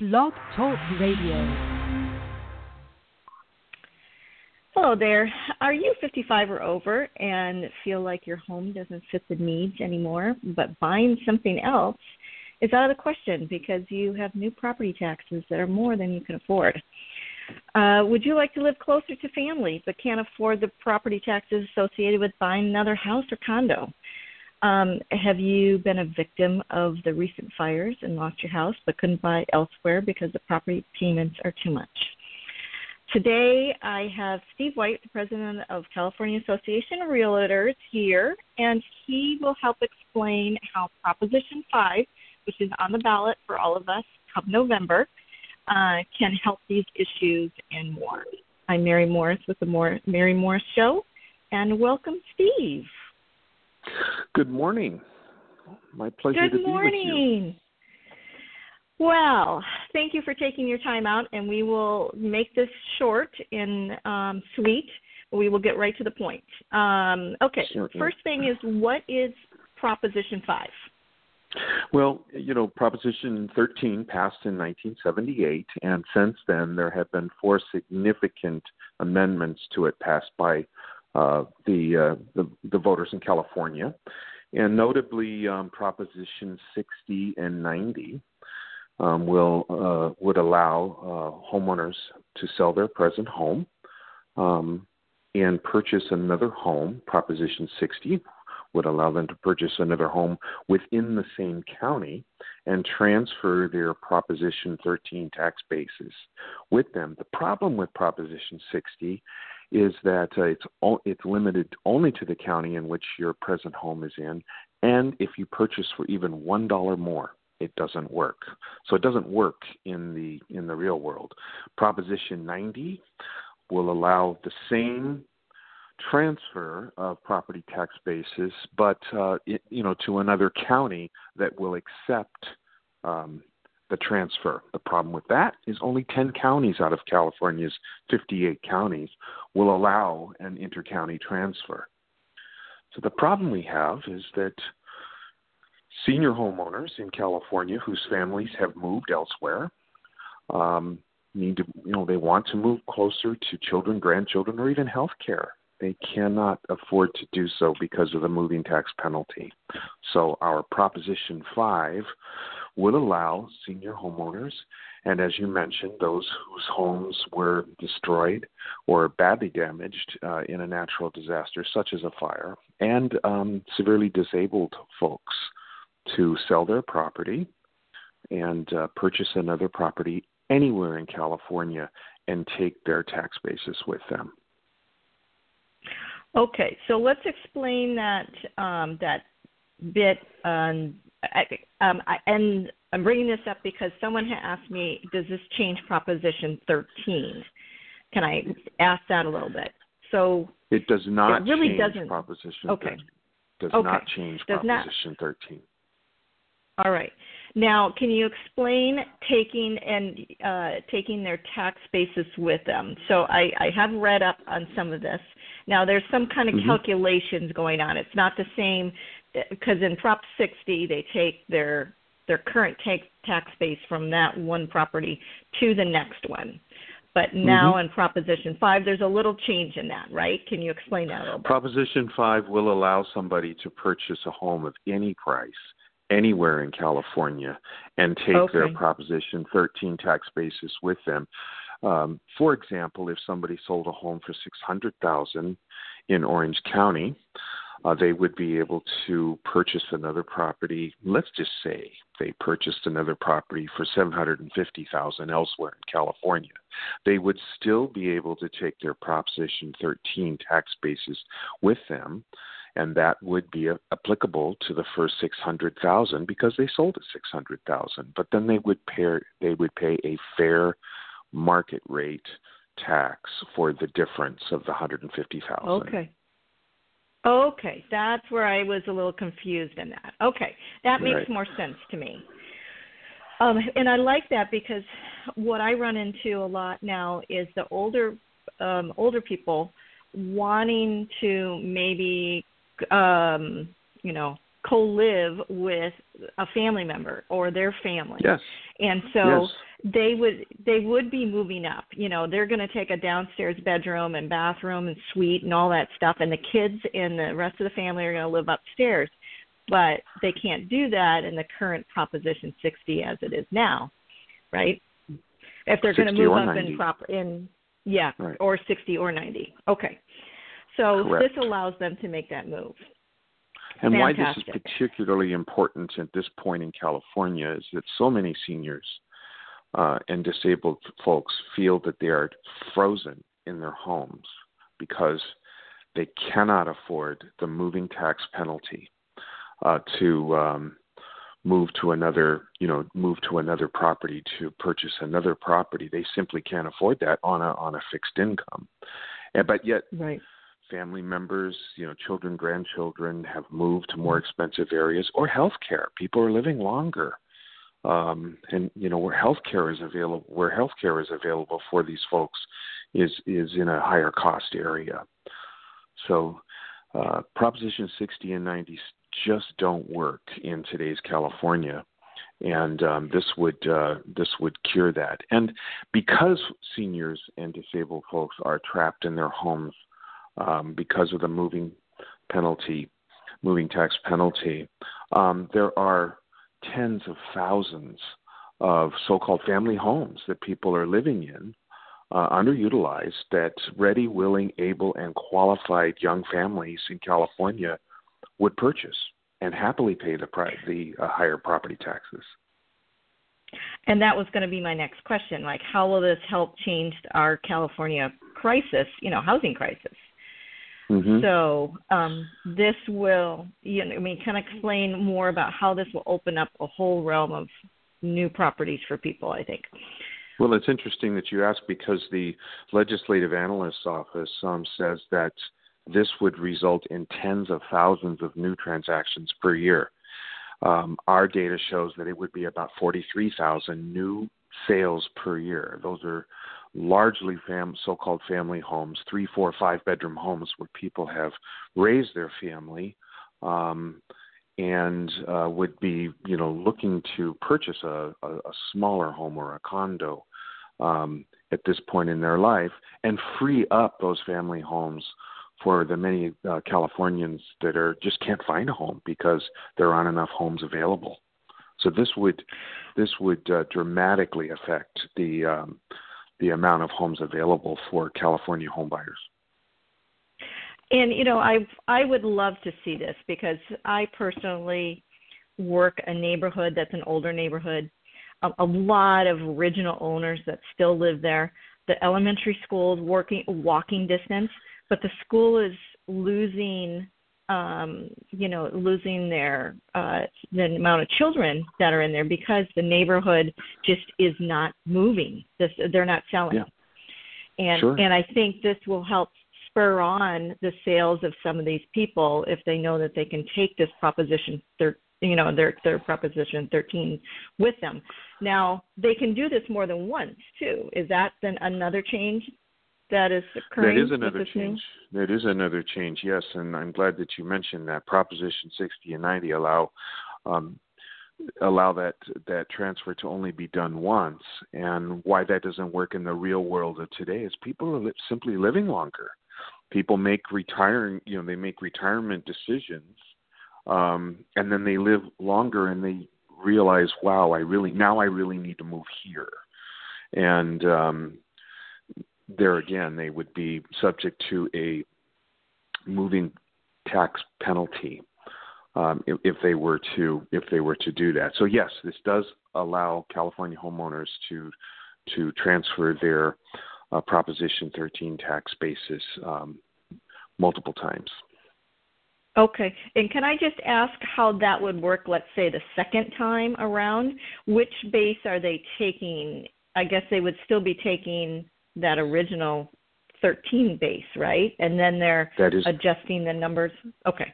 Blog Talk Radio. Hello there. Are you 55 or over and feel like your home doesn't fit the needs anymore, but buying something else is out of the question because you have new property taxes that are more than you can afford? Uh, would you like to live closer to family but can't afford the property taxes associated with buying another house or condo? Um, have you been a victim of the recent fires and lost your house but couldn't buy elsewhere because the property payments are too much? Today, I have Steve White, the president of California Association of Realtors, here, and he will help explain how Proposition 5, which is on the ballot for all of us come November, uh, can help these issues and more. I'm Mary Morris with the Mary Morris Show, and welcome, Steve. Good morning. My pleasure Good to morning. be with you. Well, thank you for taking your time out, and we will make this short and um, sweet. We will get right to the point. Um, okay, Certainly. first thing is what is Proposition 5? Well, you know, Proposition 13 passed in 1978, and since then there have been four significant amendments to it passed by the, uh, the, the voters in California, and notably um, Proposition 60 and 90 um, will uh, would allow uh, homeowners to sell their present home um, and purchase another home. Proposition 60 would allow them to purchase another home within the same county and transfer their Proposition 13 tax basis with them. The problem with Proposition 60 is that uh, it's it's limited only to the county in which your present home is in, and if you purchase for even one dollar more it doesn't work. So it doesn't work in the in the real world. Proposition 90 will allow the same transfer of property tax basis, but uh, it, you know to another county that will accept um, the transfer. The problem with that is only 10 counties out of California's 58 counties will allow an intercounty transfer. So the problem we have is that senior homeowners in California whose families have moved elsewhere um, need to, you know, they want to move closer to children, grandchildren, or even health care. They cannot afford to do so because of the moving tax penalty. So, our Proposition 5 would allow senior homeowners, and as you mentioned, those whose homes were destroyed or badly damaged uh, in a natural disaster, such as a fire, and um, severely disabled folks to sell their property and uh, purchase another property anywhere in California and take their tax basis with them. Okay, so let's explain that um, that bit. Um, I, um, I, and I'm bringing this up because someone had asked me, "Does this change Proposition 13?" Can I ask that a little bit? So it does not it really change doesn't, Proposition okay. 13. Does okay. not change does Proposition not, 13. All right. Now, can you explain taking and uh, taking their tax basis with them? So I, I have read up on some of this. Now, there's some kind of Mhm. calculations going on. It's not the same because in Prop 60 they take their their current tax tax base from that one property to the next one. But now Mhm. in Proposition 5, there's a little change in that, right? Can you explain that a little bit? Proposition 5 will allow somebody to purchase a home of any price anywhere in California and take Okay. their Proposition 13 tax basis with them. Um, for example, if somebody sold a home for 600,000 in Orange County, uh, they would be able to purchase another property. Let's just say they purchased another property for 750,000 elsewhere in California. They would still be able to take their Proposition 13 tax basis with them and that would be applicable to the first 600,000 because they sold at 600,000 but then they would pay they would pay a fair market rate tax for the difference of the 150,000 okay okay that's where i was a little confused in that. Okay that makes Right. more sense to me. Um and i like that because what i run into a lot now is the older um older people wanting to maybe um you know co-live with a family member or their family. Yes. And so yes they would they would be moving up. You know they're going to take a downstairs bedroom and bathroom and suite and all that stuff and the kids and the rest of the family are going to live upstairs. But they can't do that in the current proposition 60 as it is now right? If they're going to move up 90. in proper in yeah Right. or 60 or 90 okay. So Correct. this allows them to make that move. And why this is particularly important at this point in California is that so many seniors uh, and disabled folks feel that they are frozen in their homes because they cannot afford the moving tax penalty uh, to um, move to another, you know, move to another property to purchase another property. They simply can't afford that on a on a fixed income. And, but yet right family members, you know, children, grandchildren have moved to more expensive areas or health care. People are living longer. Um, and you know where healthcare is available, where healthcare is available for these folks, is is in a higher cost area. So, uh, Proposition 60 and 90 just don't work in today's California, and um, this would uh, this would cure that. And because seniors and disabled folks are trapped in their homes um, because of the moving penalty, moving tax penalty, um, there are tens of thousands of so-called family homes that people are living in, uh, underutilized, that ready, willing, able, and qualified young families in California would purchase and happily pay the pri- the uh, higher property taxes. And that was going to be my next question. Like, how will this help change our California crisis, you know, housing crisis? Mm-hmm. So um, this will, you know, I mean, kind of explain more about how this will open up a whole realm of new properties for people. I think. Well, it's interesting that you ask because the legislative analyst's office um, says that this would result in tens of thousands of new transactions per year. Um, our data shows that it would be about 43,000 new sales per year. Those are largely fam- so-called family homes, three, four, five bedroom homes where people have raised their family um, and uh, would be, you know, looking to purchase a, a, a smaller home or a condo um, at this point in their life and free up those family homes for the many uh, Californians that are just can't find a home because there aren't enough homes available. So this would this would uh, dramatically affect the um, the amount of homes available for California homebuyers. And you know, I I would love to see this because I personally work a neighborhood that's an older neighborhood, a, a lot of original owners that still live there. The elementary school is working walking distance, but the school is losing um you know losing their uh the amount of children that are in there because the neighborhood just is not moving. This they're not selling. Yeah. and Sure. and i think this will help spur on the sales of some of these people if they know that they can take this proposition thir- you know their their proposition 13 with them. Now they can do this more than once too. Is that then another change that is occurring That is another new- change. That is another change, yes, and I'm glad that you mentioned that. Proposition 60 and 90 allow um, allow that that transfer to only be done once, and why that doesn't work in the real world of today is people are li- simply living longer. People make retiring, you know, they make retirement decisions, um, and then they live longer, and they realize, wow, I really now I really need to move here, and um, there again, they would be subject to a moving tax penalty um, if, if they were to if they were to do that. So yes, this does allow California homeowners to to transfer their uh, Proposition 13 tax basis um, multiple times. Okay. And can I just ask how that would work, let's say the second time around? Which base are they taking? I guess they would still be taking that original 13 base, right? And then they're That is- adjusting the numbers. Okay.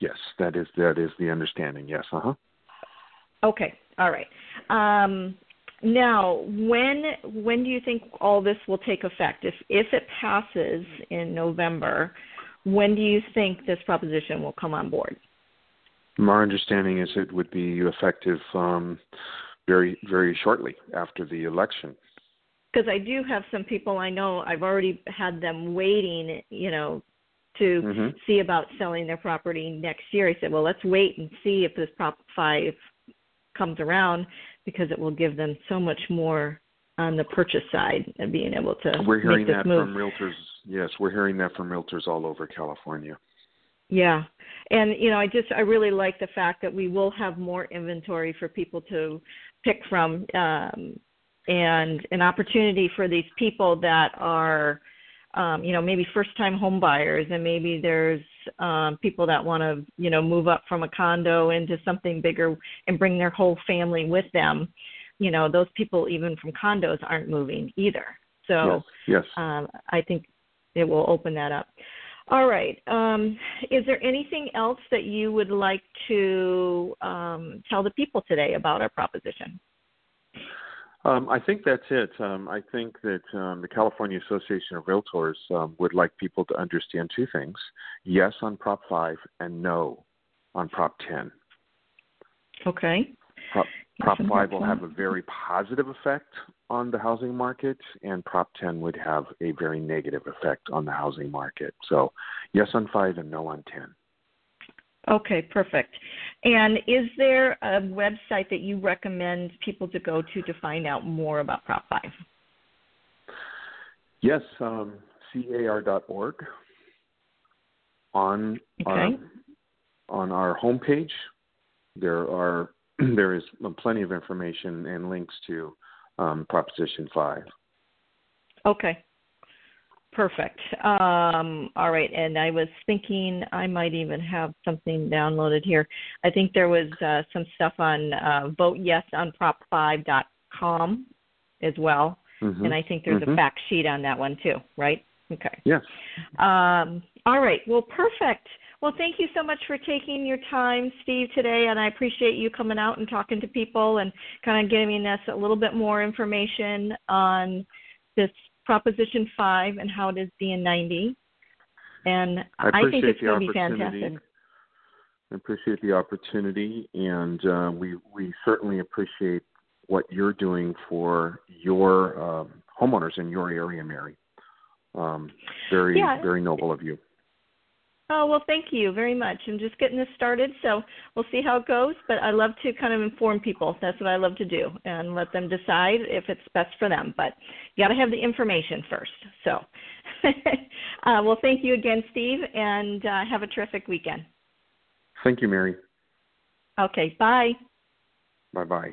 Yes, that is that is the understanding. Yes, uh huh. Okay. All right. Um, now, when when do you think all this will take effect? If if it passes in November, when do you think this proposition will come on board? My understanding is it would be effective um, very very shortly after the election. Because I do have some people I know I've already had them waiting, you know, to Mhm. see about selling their property next year. I said, well, let's wait and see if this Prop 5 comes around because it will give them so much more on the purchase side and being able to We're hearing that move. from realtors. Yes, we're hearing that from realtors all over California. Yeah. And you know, I just I really like the fact that we will have more inventory for people to pick from um and an opportunity for these people that are um you know, maybe first time home buyers and maybe there's um people that want to, you know, move up from a condo into something bigger and bring their whole family with them. You know, those people even from condos aren't moving either. So yes, yes. um, I think it will open that up. All right. Um, is there anything else that you would like to um, tell the people today about our proposition? Um, I think that's it. Um, I think that um, the California Association of Realtors um, would like people to understand two things: yes on Prop Five, and no on Prop Ten. Okay. Prop, Prop Five will have a very positive effect on the housing market, and Prop Ten would have a very negative effect on the housing market. So, yes on Five and no on Ten. Okay, perfect. And is there a website that you recommend people to go to to find out more about Prop 5? Yes, um, car.org. On our, Okay. on our homepage, there are there is plenty of information and links to um, Proposition Five. Okay. Perfect. Um, all right. And I was thinking I might even have something downloaded here. I think there was uh, some stuff on uh, voteyesonprop5.com as well. Mhm. And I think there's a Mhm. fact sheet on that one too, right? Okay. Yes, Um, all right. Well, perfect. Well, thank you so much for taking your time, Steve, today, and I appreciate you coming out and talking to people and kind of giving us a little bit more information on this Proposition 5 and how it is being 90. And I I, think it's going to be fantastic. I appreciate the opportunity, and uh, we we certainly appreciate what you're doing for your um, homeowners in your area, Mary. Um, very Yeah. very noble of you. Oh, well, thank you very much. I'm just getting this started, so we'll see how it goes. But I love to kind of inform people. That's what I love to do and let them decide if it's best for them. But you got to have the information first. So, uh, well, thank you again, Steve, and uh, have a terrific weekend. Thank you, Mary. Okay, bye. Bye bye.